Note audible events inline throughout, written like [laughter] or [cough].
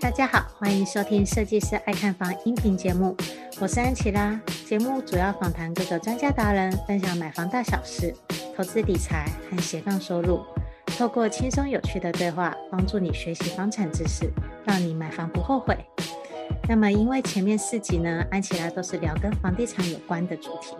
大家好，欢迎收听设计师爱看房音频节目，我是安琪拉。节目主要访谈各个专家达人，分享买房大小事、投资理财和斜杠收入。透过轻松有趣的对话，帮助你学习房产知识，让你买房不后悔。那么，因为前面四集呢，安琪拉都是聊跟房地产有关的主题，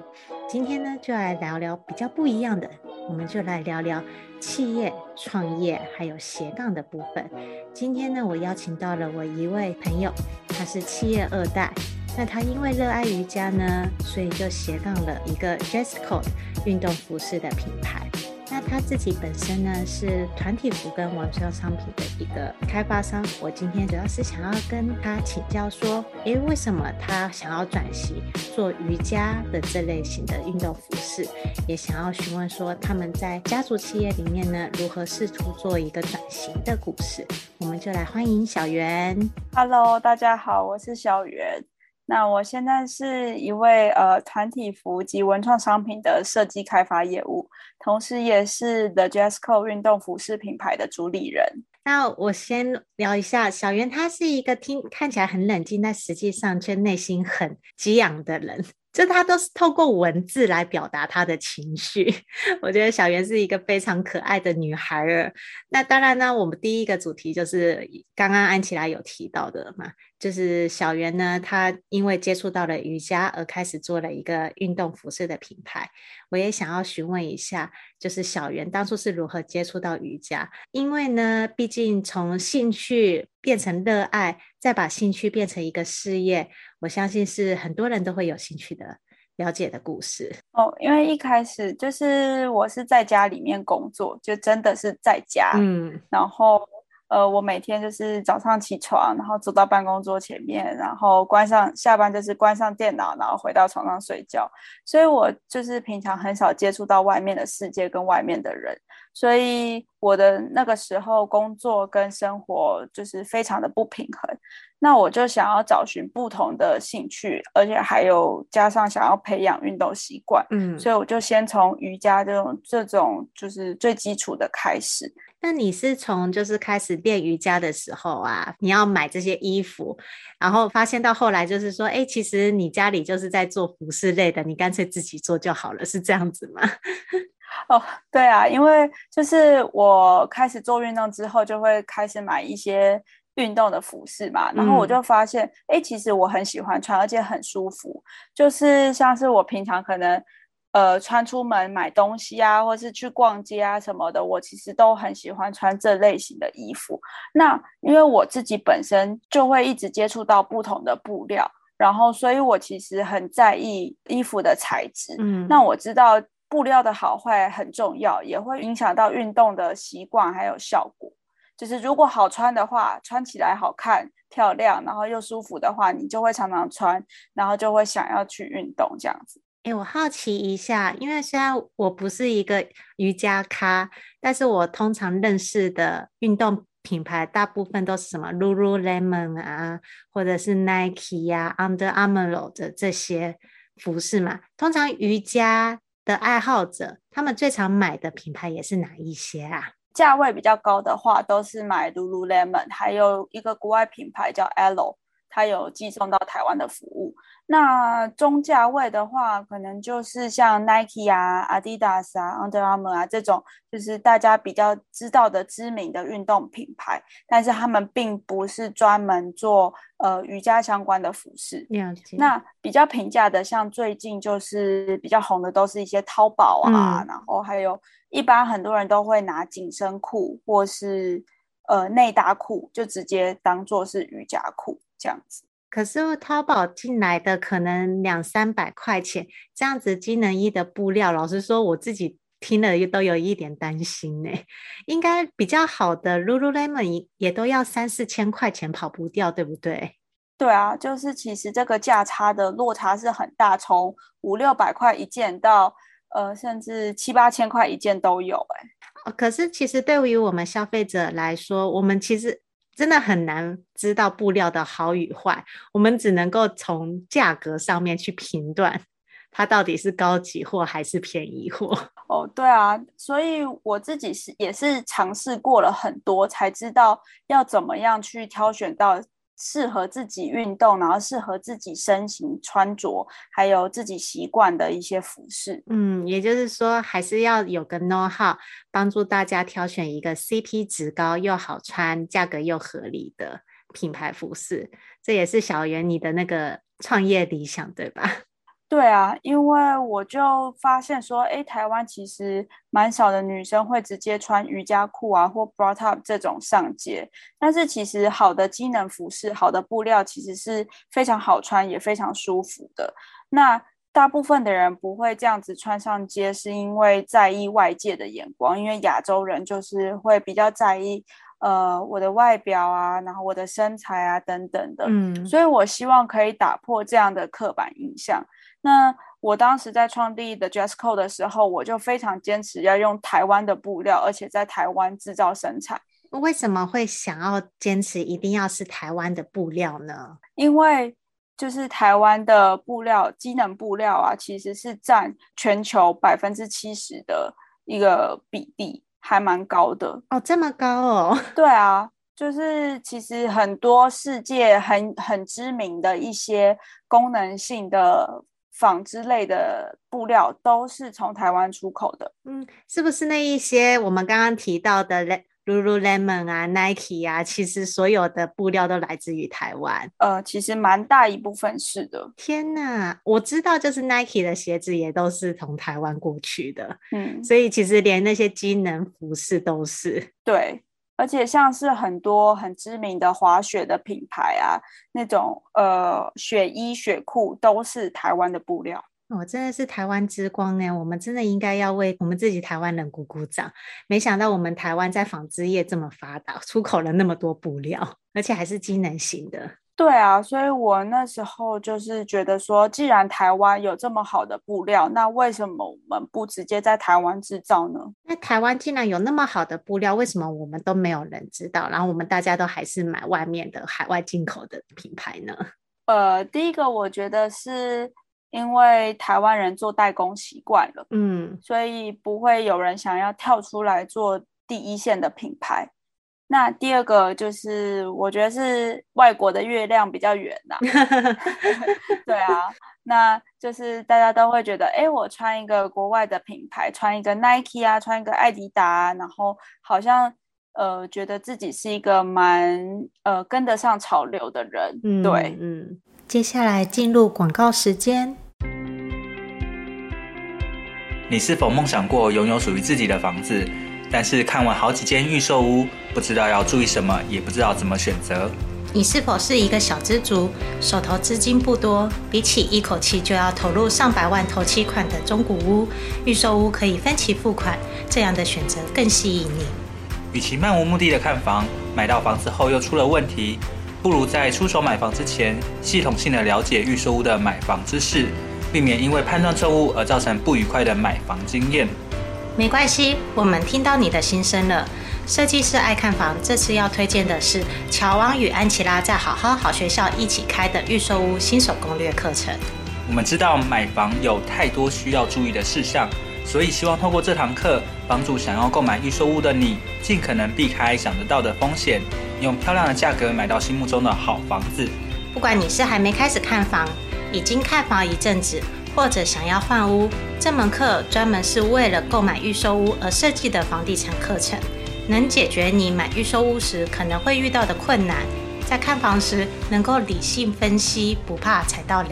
今天呢，就来聊聊比较不一样的。我们就来聊聊企业创业还有斜杠的部分。今天呢，我邀请到了我一位朋友，他是企业二代。那他因为热爱瑜伽呢，所以就斜杠了一个 j e s s c o d e 运动服饰的品牌。那他自己本身呢，是团体服跟文创商品的一个开发商。我今天主要是想要跟他请教说，诶，为什么他想要转型做瑜伽的这类型的运动服饰？也想要询问说，他们在家族企业里面呢，如何试图做一个转型的故事。我们就来欢迎小圆。Hello，大家好，我是小圆。那我现在是一位呃团体服及文创商品的设计开发业务，同时也是 The Jesco 运动服饰品牌的主理人。那我先聊一下小袁，他是一个听看起来很冷静，但实际上却内心很激昂的人。就他都是透过文字来表达他的情绪，[laughs] 我觉得小圆是一个非常可爱的女孩儿。那当然呢，我们第一个主题就是刚刚安琪拉有提到的嘛，就是小圆呢，她因为接触到了瑜伽而开始做了一个运动服饰的品牌。我也想要询问一下，就是小圆当初是如何接触到瑜伽？因为呢，毕竟从兴趣变成热爱，再把兴趣变成一个事业。我相信是很多人都会有兴趣的了解的故事哦。因为一开始就是我是在家里面工作，就真的是在家，嗯，然后呃，我每天就是早上起床，然后走到办公桌前面，然后关上下班就是关上电脑，然后回到床上睡觉。所以我就是平常很少接触到外面的世界跟外面的人，所以我的那个时候工作跟生活就是非常的不平衡。那我就想要找寻不同的兴趣，而且还有加上想要培养运动习惯，嗯，所以我就先从瑜伽这种这种就是最基础的开始。那你是从就是开始练瑜伽的时候啊，你要买这些衣服，然后发现到后来就是说，哎，其实你家里就是在做服饰类的，你干脆自己做就好了，是这样子吗？哦，对啊，因为就是我开始做运动之后，就会开始买一些。运动的服饰嘛，然后我就发现，哎、嗯，其实我很喜欢穿，而且很舒服。就是像是我平常可能，呃，穿出门买东西啊，或是去逛街啊什么的，我其实都很喜欢穿这类型的衣服。那因为我自己本身就会一直接触到不同的布料，然后所以我其实很在意衣服的材质。嗯，那我知道布料的好坏很重要，也会影响到运动的习惯还有效果。就是如果好穿的话，穿起来好看、漂亮，然后又舒服的话，你就会常常穿，然后就会想要去运动这样子。哎，我好奇一下，因为虽然我不是一个瑜伽咖，但是我通常认识的运动品牌大部分都是什么 Lululemon 啊，或者是 Nike 呀、啊、Under Armour 的这些服饰嘛。通常瑜伽的爱好者，他们最常买的品牌也是哪一些啊？价位比较高的话，都是买 Lululemon，还有一个国外品牌叫 L 它有寄送到台湾的服务。那中价位的话，可能就是像 Nike 啊、Adidas 啊、Under Armour 啊这种，就是大家比较知道的知名的运动品牌，但是他们并不是专门做呃瑜伽相关的服饰。那比较平价的，像最近就是比较红的，都是一些淘宝啊，嗯、然后还有一般很多人都会拿紧身裤或是呃内搭裤，就直接当做是瑜伽裤这样子。可是淘宝进来的可能两三百块钱这样子机能衣的布料，老实说我自己听了也都有一点担心呢。应该比较好的 Lululemon 也都要三四千块钱跑不掉，对不对？对啊，就是其实这个价差的落差是很大，从五六百块一件到呃甚至七八千块一件都有哎。可是其实对于我们消费者来说，我们其实。真的很难知道布料的好与坏，我们只能够从价格上面去评断它到底是高级货还是便宜货？[laughs] 哦，对啊，所以我自己是也是尝试过了很多，才知道要怎么样去挑选到适合自己运动，然后适合自己身形穿着，还有自己习惯的一些服饰。嗯，也就是说，还是要有个 know how，帮助大家挑选一个 CP 值高又好穿、价格又合理的品牌服饰。这也是小圆你的那个创业理想，对吧？对啊，因为我就发现说，哎，台湾其实蛮少的女生会直接穿瑜伽裤啊或 bra top 这种上街，但是其实好的机能服饰、好的布料其实是非常好穿也非常舒服的。那大部分的人不会这样子穿上街，是因为在意外界的眼光，因为亚洲人就是会比较在意。呃，我的外表啊，然后我的身材啊，等等的，嗯，所以我希望可以打破这样的刻板印象。那我当时在创立 The Dress Code 的时候，我就非常坚持要用台湾的布料，而且在台湾制造生产。为什么会想要坚持一定要是台湾的布料呢？因为就是台湾的布料，机能布料啊，其实是占全球百分之七十的一个比例。还蛮高的哦，这么高哦？[laughs] 对啊，就是其实很多世界很很知名的一些功能性的纺织类的布料都是从台湾出口的。嗯，是不是那一些我们刚刚提到的 Lululemon 啊、Nike 啊，其实所有的布料都来自于台湾。呃，其实蛮大一部分是的。天哪，我知道，就是 Nike 的鞋子也都是从台湾过去的。嗯，所以其实连那些机能服饰都是。对，而且像是很多很知名的滑雪的品牌啊，那种呃雪衣、雪裤都是台湾的布料。我、真的是台湾之光呢！我们真的应该要为我们自己台湾人鼓鼓掌。没想到我们台湾在纺织业这么发达，出口了那么多布料，而且还是机能型的。对啊，所以我那时候就是觉得说，既然台湾有这么好的布料，那为什么我们不直接在台湾制造呢？那台湾既然有那么好的布料，为什么我们都没有人知道？然后我们大家都还是买外面的海外进口的品牌呢？呃，第一个我觉得是。因为台湾人做代工习惯了，嗯，所以不会有人想要跳出来做第一线的品牌。那第二个就是，我觉得是外国的月亮比较圆呐。[laughs] 对啊，那就是大家都会觉得，哎，我穿一个国外的品牌，穿一个 Nike 啊，穿一个艾迪达啊，然后好像呃，觉得自己是一个蛮呃跟得上潮流的人。嗯，对，嗯。接下来进入广告时间。你是否梦想过拥有属于自己的房子？但是看完好几间预售屋，不知道要注意什么，也不知道怎么选择。你是否是一个小资族，手头资金不多？比起一口气就要投入上百万头期款的中古屋，预售屋可以分期付款，这样的选择更吸引你。与其漫无目的的看房，买到房子后又出了问题。不如在出手买房之前，系统性的了解预售屋的买房知识，避免因为判断错误而造成不愉快的买房经验。没关系，我们听到你的心声了。设计师爱看房，这次要推荐的是乔王与安琪拉在好好好学校一起开的预售屋新手攻略课程。我们知道买房有太多需要注意的事项，所以希望透过这堂课，帮助想要购买预售屋的你，尽可能避开想得到的风险。用漂亮的价格买到心目中的好房子。不管你是还没开始看房，已经看房一阵子，或者想要换屋，这门课专门是为了购买预售屋而设计的房地产课程，能解决你买预售屋时可能会遇到的困难，在看房时能够理性分析，不怕踩到雷。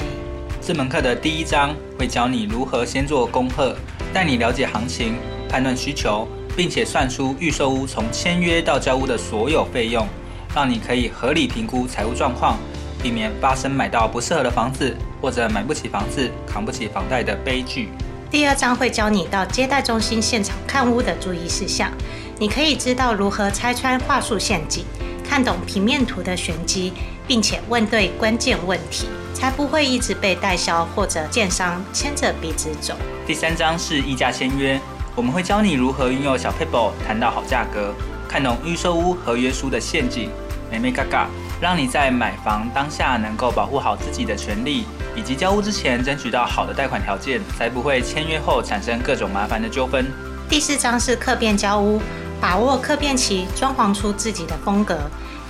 这门课的第一章会教你如何先做功课，带你了解行情，判断需求。并且算出预售屋从签约到交屋的所有费用，让你可以合理评估财务状况，避免发生买到不适合的房子或者买不起房子、扛不起房贷的悲剧。第二章会教你到接待中心现场看屋的注意事项，你可以知道如何拆穿话术陷阱，看懂平面图的玄机，并且问对关键问题，才不会一直被代销或者建商牵着鼻子走。第三章是议价签约。我们会教你如何运用小 paper 谈到好价格，看懂预售屋合约书的陷阱，美眉嘎嘎，让你在买房当下能够保护好自己的权利，以及交屋之前争取到好的贷款条件，才不会签约后产生各种麻烦的纠纷。第四章是客变交屋，把握客变期，装潢出自己的风格，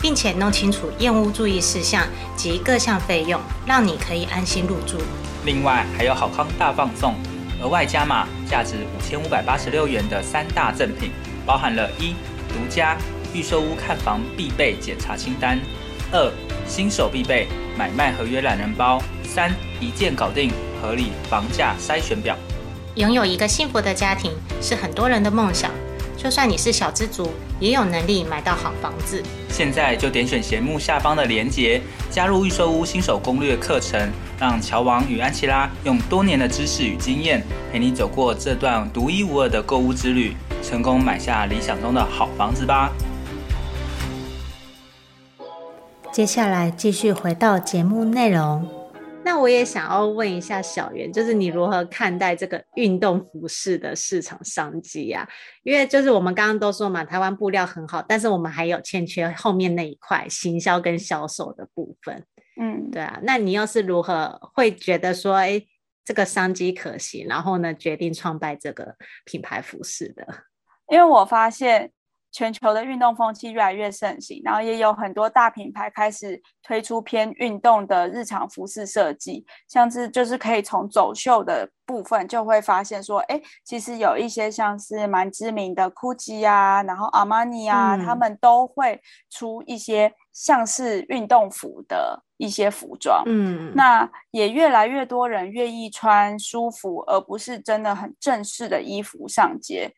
并且弄清楚验屋注意事项及各项费用，让你可以安心入住。另外还有好康大放送，额外加码价值五千五百八十六元的三大赠品，包含了一独家预售屋看房必备检查清单，二新手必备买卖合约懒人包，三一键搞定合理房价筛选表。拥有一个幸福的家庭是很多人的梦想，就算你是小资族，也有能力买到好房子。现在就点选节目下方的链接，加入预售屋新手攻略课程，让乔王与安琪拉用多年的知识与经验，陪你走过这段独一无二的购物之旅，成功买下理想中的好房子吧。接下来继续回到节目内容。那我也想要问一下小袁，就是你如何看待这个运动服饰的市场商机呀？因为就是我们刚刚都说嘛，台湾布料很好，但是我们还有欠缺后面那一块行销跟销售的部分。嗯，对啊。那你又是如何会觉得说，哎，这个商机可行，然后呢，决定创办这个品牌服饰的？因为我发现。全球的运动风气越来越盛行，然后也有很多大品牌开始推出偏运动的日常服饰设计，像是就是可以从走秀的部分就会发现说，哎，其实有一些像是蛮知名的 Gucci 啊，然后 Armani 啊，嗯、他们都会出一些像是运动服的一些服装。嗯，那也越来越多人愿意穿舒服而不是真的很正式的衣服上街。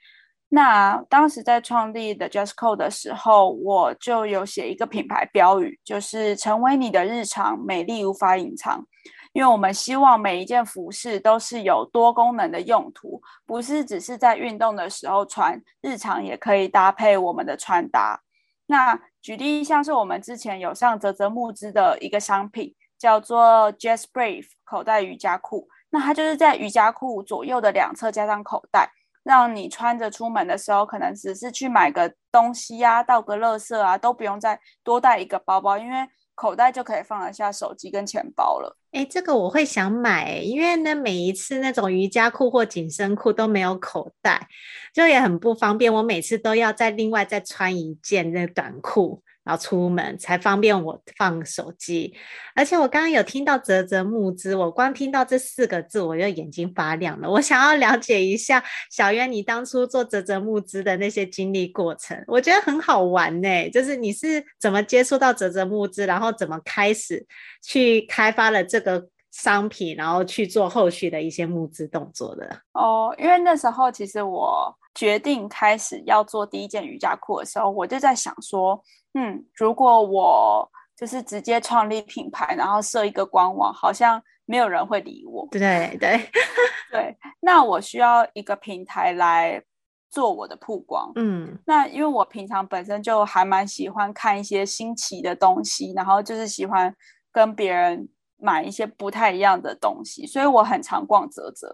那当时在创立 The Just Code 的时候，我就有写一个品牌标语，就是成为你的日常，美丽无法隐藏。因为我们希望每一件服饰都是有多功能的用途，不是只是在运动的时候穿，日常也可以搭配我们的穿搭。那举例像是我们之前有上泽泽募资的一个商品，叫做 Just Brave 口袋瑜伽裤，那它就是在瑜伽裤左右的两侧加上口袋。让你穿着出门的时候，可能只是去买个东西呀、啊，倒个垃圾啊，都不用再多带一个包包，因为口袋就可以放得下手机跟钱包了。哎，这个我会想买，因为呢，每一次那种瑜伽裤或紧身裤都没有口袋，就也很不方便。我每次都要再另外再穿一件那短裤。然后出门才方便我放手机，而且我刚刚有听到泽泽募资，我光听到这四个字我就眼睛发亮了。我想要了解一下小渊，你当初做泽泽募资的那些经历过程，我觉得很好玩呢。就是你是怎么接触到泽泽募资，然后怎么开始去开发了这个商品，然后去做后续的一些募资动作的？哦，因为那时候其实我决定开始要做第一件瑜伽裤的时候，我就在想说。嗯，如果我就是直接创立品牌，然后设一个官网，好像没有人会理我。对对 [laughs] 对，那我需要一个平台来做我的曝光。嗯，那因为我平常本身就还蛮喜欢看一些新奇的东西，然后就是喜欢跟别人买一些不太一样的东西，所以我很常逛啧啧。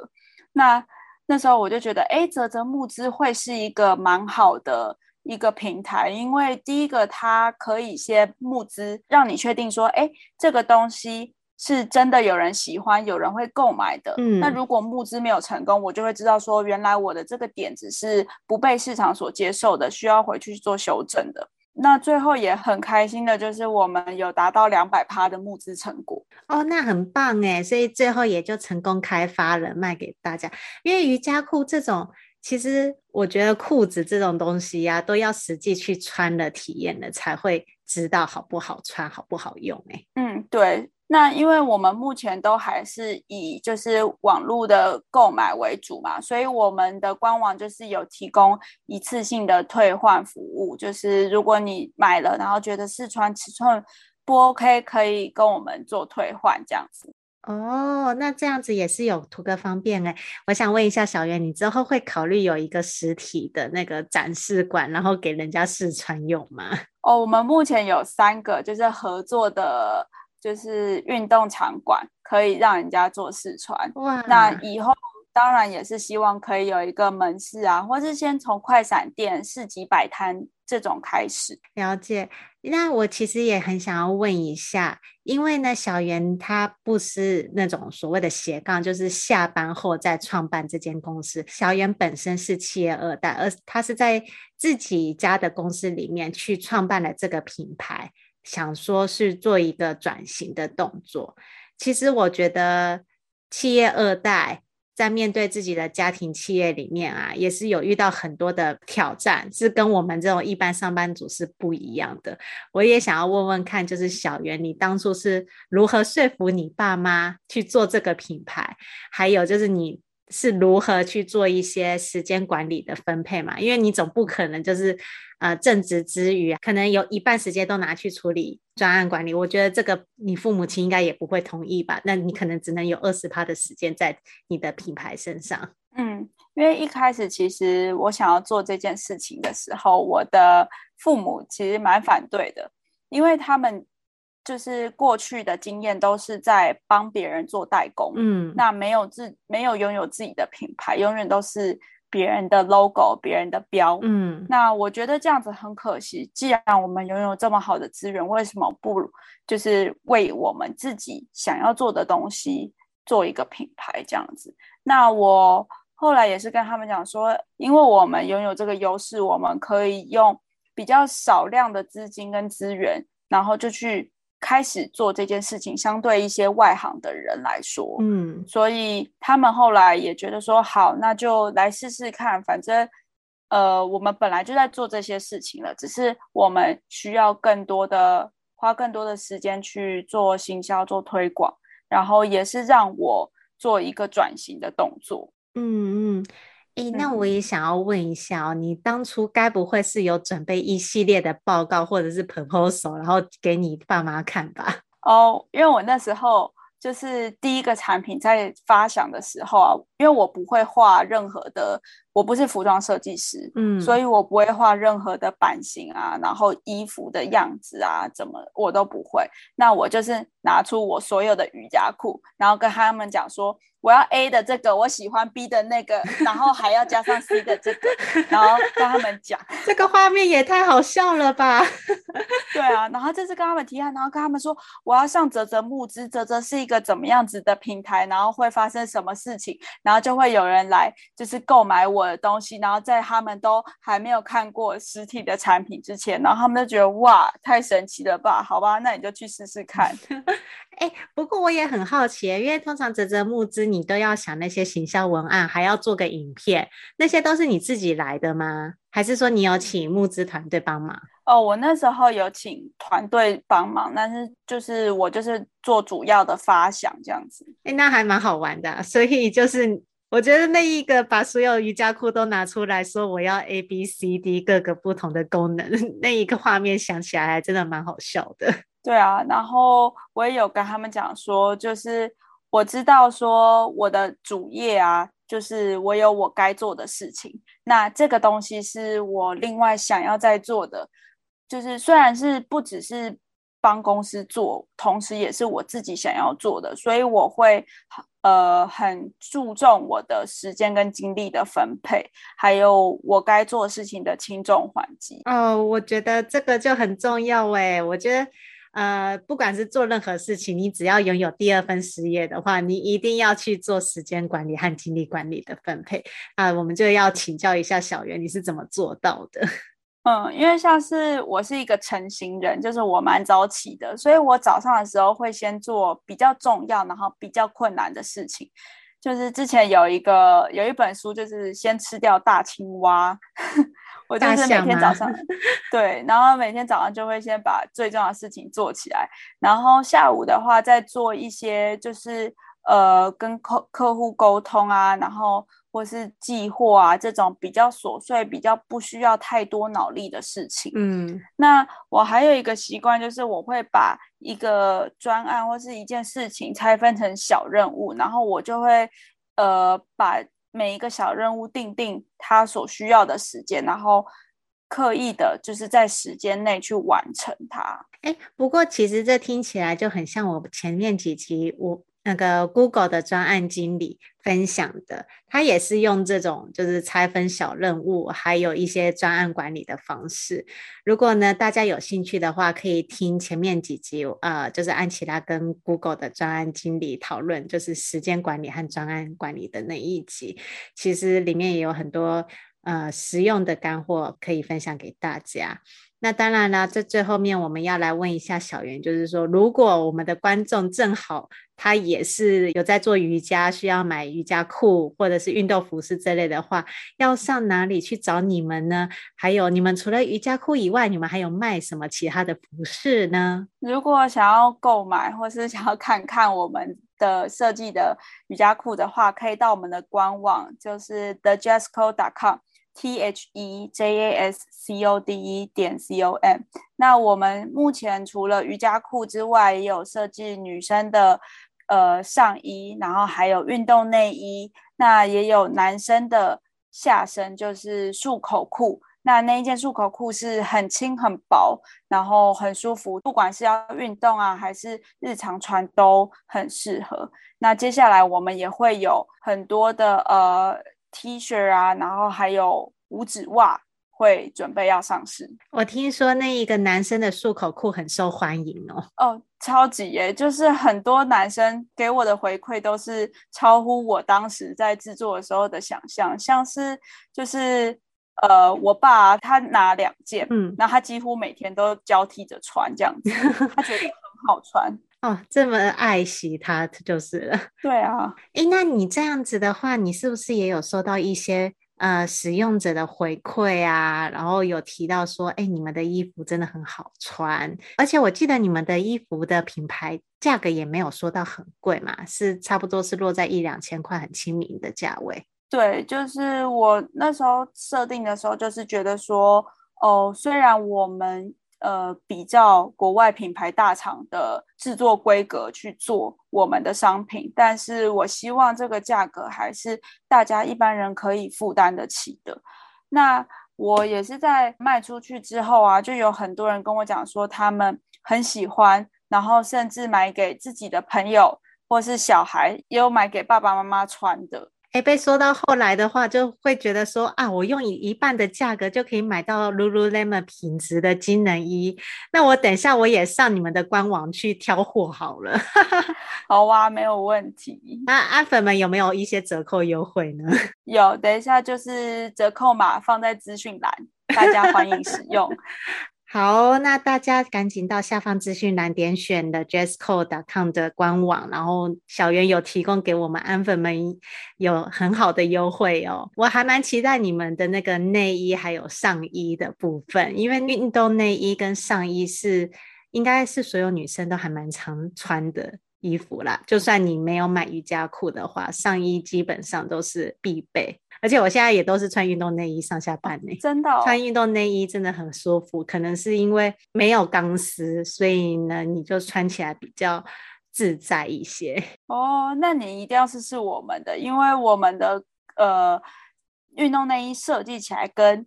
那那时候我就觉得，哎，泽泽募资会是一个蛮好的。一个平台，因为第一个它可以先募资，让你确定说，哎，这个东西是真的有人喜欢，有人会购买的。嗯，那如果募资没有成功，我就会知道说，原来我的这个点子是不被市场所接受的，需要回去做修正的。那最后也很开心的就是我们有达到两百趴的募资成果。哦，那很棒哎，所以最后也就成功开发了，卖给大家。因为瑜伽裤这种。其实我觉得裤子这种东西呀、啊，都要实际去穿了、体验了，才会知道好不好穿、好不好用、哎。嗯，对。那因为我们目前都还是以就是网络的购买为主嘛，所以我们的官网就是有提供一次性的退换服务，就是如果你买了，然后觉得试穿尺寸不 OK，可以跟我们做退换这样子。哦，那这样子也是有图个方便哎。我想问一下小袁，你之后会考虑有一个实体的那个展示馆，然后给人家试穿用吗？哦，我们目前有三个就是合作的，就是运动场馆可以让人家做试穿。哇，那以后当然也是希望可以有一个门市啊，或是先从快闪店、市集摆摊这种开始。了解。那我其实也很想要问一下，因为呢，小圆他不是那种所谓的斜杠，就是下班后再创办这间公司。小圆本身是企业二代，而他是在自己家的公司里面去创办了这个品牌，想说是做一个转型的动作。其实我觉得企业二代。在面对自己的家庭企业里面啊，也是有遇到很多的挑战，是跟我们这种一般上班族是不一样的。我也想要问问看，就是小袁，你当初是如何说服你爸妈去做这个品牌？还有就是你。是如何去做一些时间管理的分配嘛？因为你总不可能就是呃正职之余，可能有一半时间都拿去处理专案管理。我觉得这个你父母亲应该也不会同意吧？那你可能只能有二十趴的时间在你的品牌身上。嗯，因为一开始其实我想要做这件事情的时候，我的父母其实蛮反对的，因为他们。就是过去的经验都是在帮别人做代工，嗯，那没有自没有拥有自己的品牌，永远都是别人的 logo、别人的标，嗯，那我觉得这样子很可惜。既然我们拥有这么好的资源，为什么不就是为我们自己想要做的东西做一个品牌这样子？那我后来也是跟他们讲说，因为我们拥有这个优势，我们可以用比较少量的资金跟资源，然后就去。开始做这件事情，相对一些外行的人来说，嗯，所以他们后来也觉得说，好，那就来试试看。反正，呃，我们本来就在做这些事情了，只是我们需要更多的花更多的时间去做行销、做推广，然后也是让我做一个转型的动作。嗯嗯。诶，那我也想要问一下哦，嗯、你当初该不会是有准备一系列的报告或者是 proposal，然后给你爸妈看吧？哦，因为我那时候就是第一个产品在发想的时候啊，因为我不会画任何的，我不是服装设计师，嗯，所以我不会画任何的版型啊，然后衣服的样子啊，怎么我都不会。那我就是拿出我所有的瑜伽裤，然后跟他们讲说。我要 A 的这个，我喜欢 B 的那个，然后还要加上 C 的这个，然后跟他们讲，这个画面也太好笑了吧？对啊，然后这次跟他们提案，然后跟他们说我要上泽泽募资，泽泽是一个怎么样子的平台，然后会发生什么事情，然后就会有人来就是购买我的东西，然后在他们都还没有看过实体的产品之前，然后他们就觉得哇，太神奇了吧？好吧，那你就去试试看。[laughs] 哎，不过我也很好奇，因为通常泽泽募资你都要想那些行销文案，还要做个影片，那些都是你自己来的吗？还是说你有请募资团队帮忙？哦，我那时候有请团队帮忙，但是就是我就是做主要的发想这样子。哎，那还蛮好玩的，所以就是我觉得那一个把所有瑜伽裤都拿出来说我要 A B C D 各个不同的功能，[laughs] 那一个画面想起来还真的蛮好笑的。对啊，然后我也有跟他们讲说，就是我知道说我的主业啊，就是我有我该做的事情。那这个东西是我另外想要在做的，就是虽然是不只是帮公司做，同时也是我自己想要做的，所以我会呃很注重我的时间跟精力的分配，还有我该做事情的轻重缓急。哦，我觉得这个就很重要哎，我觉得。呃，不管是做任何事情，你只要拥有第二份事业的话，你一定要去做时间管理和精力管理的分配啊。我们就要请教一下小袁，你是怎么做到的？[laughs] 嗯，因为像是我是一个晨型人，就是我蛮早起的，所以我早上的时候会先做比较重要，然后比较困难的事情。就是之前有一个有一本书，就是先吃掉大青蛙。我就是每天早上，对，然后每天早上就会先把最重要的事情做起来，然后下午的话再做一些就是呃跟客客户沟通啊，然后或是寄货啊这种比较琐碎、比较不需要太多脑力的事情。嗯，那我还有一个习惯，就是我会把一个专案或是一件事情拆分成小任务，然后我就会呃把。每一个小任务定定它所需要的时间，然后刻意的就是在时间内去完成它。哎，不过其实这听起来就很像我前面几集我那个 Google 的专案经理分享的，他也是用这种就是拆分小任务，还有一些专案管理的方式。如果呢大家有兴趣的话，可以听前面几集，呃，就是安琪拉跟 Google 的专案经理讨论，就是时间管理和专案管理的那一集，其实里面也有很多呃实用的干货可以分享给大家。那当然了，在最后面我们要来问一下小圆，就是说，如果我们的观众正好他也是有在做瑜伽，需要买瑜伽裤或者是运动服饰这类的话，要上哪里去找你们呢？还有，你们除了瑜伽裤以外，你们还有卖什么其他的服饰呢？如果想要购买或是想要看看我们的设计的瑜伽裤的话，可以到我们的官网，就是 thejazzcode.com。T H E J A S C O D E 点 C O M。那我们目前除了瑜伽裤之外，也有设计女生的呃上衣，然后还有运动内衣。那也有男生的下身，就是束口裤。那那一件束口裤是很轻很薄，然后很舒服，不管是要运动啊，还是日常穿都很适合。那接下来我们也会有很多的呃。T 恤啊，然后还有五指袜会准备要上市。我听说那一个男生的束口裤很受欢迎哦。哦，超级耶！就是很多男生给我的回馈都是超乎我当时在制作的时候的想象，像是就是呃，我爸他拿两件，嗯，那他几乎每天都交替着穿这样子，他觉得很好穿。哦，这么爱惜它就是了。[laughs] 对啊，诶，那你这样子的话，你是不是也有收到一些呃使用者的回馈啊？然后有提到说，哎，你们的衣服真的很好穿，而且我记得你们的衣服的品牌价格也没有说到很贵嘛，是差不多是落在一两千块，很亲民的价位。对，就是我那时候设定的时候，就是觉得说，哦，虽然我们。呃，比较国外品牌大厂的制作规格去做我们的商品，但是我希望这个价格还是大家一般人可以负担得起的。那我也是在卖出去之后啊，就有很多人跟我讲说他们很喜欢，然后甚至买给自己的朋友或是小孩，也有买给爸爸妈妈穿的。哎，被说到后来的话，就会觉得说啊，我用一一半的价格就可以买到 Lululemon 品质的机能衣，那我等一下我也上你们的官网去挑货好了。[laughs] 好啊，没有问题。那阿粉们有没有一些折扣优惠呢？[laughs] 有，等一下就是折扣码放在资讯栏，大家欢迎使用。好，那大家赶紧到下方资讯栏点选的 jazzcode.com 的官网，然后小圆有提供给我们安粉们有很好的优惠哦。我还蛮期待你们的那个内衣还有上衣的部分，因为运动内衣跟上衣是应该是所有女生都还蛮常穿的衣服啦。就算你没有买瑜伽裤的话，上衣基本上都是必备。而且我现在也都是穿运动内衣上下班呢，真的哦，穿运动内衣真的很舒服。可能是因为没有钢丝，所以呢，你就穿起来比较自在一些。[laughs] 哦，那你一定要试试我们的，因为我们的呃运动内衣设计起来跟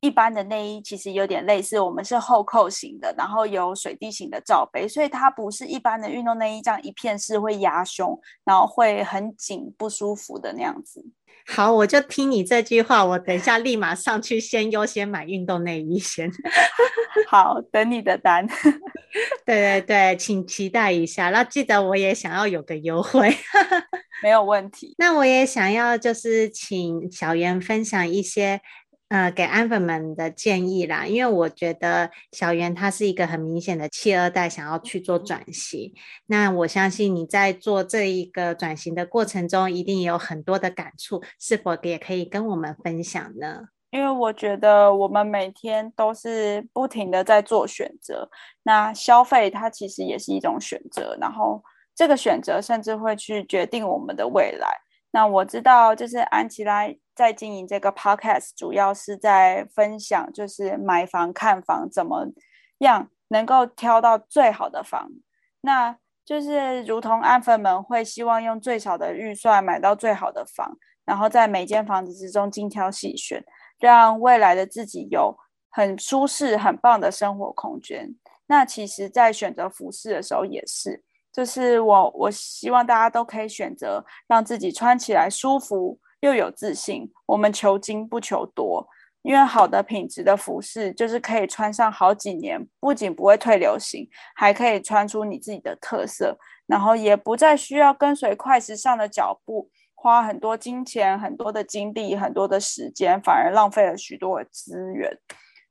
一般的内衣其实有点类似。我们是后扣型的，然后有水滴型的罩杯，所以它不是一般的运动内衣这样一片式会压胸，然后会很紧不舒服的那样子。好，我就听你这句话，我等一下立马上去，先优先买运动内衣先。[laughs] 好，等你的单。对对对，请期待一下。那记得我也想要有个优惠。[laughs] 没有问题。那我也想要，就是请小袁分享一些。呃，给安粉们的建议啦，因为我觉得小袁他是一个很明显的企二代，想要去做转型。那我相信你在做这一个转型的过程中，一定也有很多的感触，是否也可以跟我们分享呢？因为我觉得我们每天都是不停的在做选择，那消费它其实也是一种选择，然后这个选择甚至会去决定我们的未来。那我知道，就是安琪拉在经营这个 podcast，主要是在分享，就是买房看房怎么样能够挑到最好的房。那就是如同安粉们会希望用最少的预算买到最好的房，然后在每间房子之中精挑细选，让未来的自己有很舒适、很棒的生活空间。那其实，在选择服饰的时候也是。就是我我希望大家都可以选择让自己穿起来舒服又有自信。我们求精不求多，因为好的品质的服饰就是可以穿上好几年，不仅不会退流行，还可以穿出你自己的特色，然后也不再需要跟随快时尚的脚步，花很多金钱、很多的精力、很多的时间，反而浪费了许多的资源。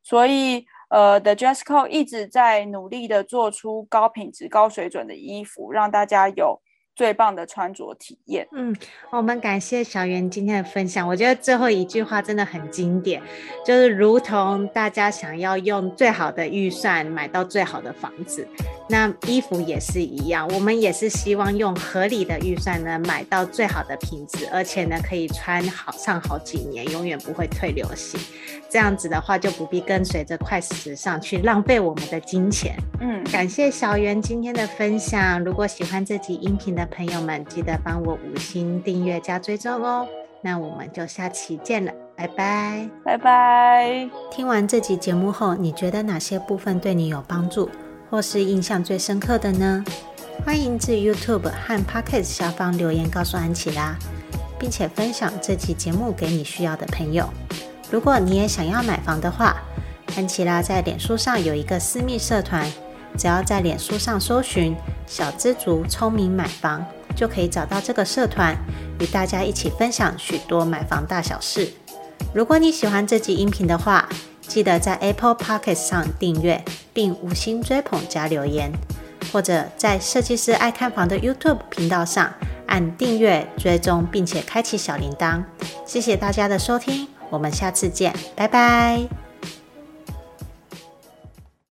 所以，呃，The Dress Code 一直在努力的做出高品质、高水准的衣服，让大家有最棒的穿着体验。嗯，我们感谢小袁今天的分享。我觉得最后一句话真的很经典，就是如同大家想要用最好的预算买到最好的房子，那衣服也是一样，我们也是希望用合理的预算呢买到最好的品质，而且呢可以穿好上好几年，永远不会退流行。这样子的话就不必跟随着快时尚去浪费我们的金钱。嗯，感谢小袁今天的分享。如果喜欢这集音频的朋友们，记得帮我五星订阅加追踪哦。那我们就下期见了，拜拜，拜拜。听完这集节目后，你觉得哪些部分对你有帮助，或是印象最深刻的呢？欢迎至 YouTube 和 Pocket 下方留言告诉安琪拉，并且分享这期节目给你需要的朋友。如果你也想要买房的话，安琪拉在脸书上有一个私密社团，只要在脸书上搜寻“小资族聪明买房”，就可以找到这个社团，与大家一起分享许多买房大小事。如果你喜欢这集音频的话，记得在 Apple Podcast 上订阅并五星追捧加留言，或者在设计师爱看房的 YouTube 频道上按订阅追踪，并且开启小铃铛。谢谢大家的收听。我们下次见，拜拜。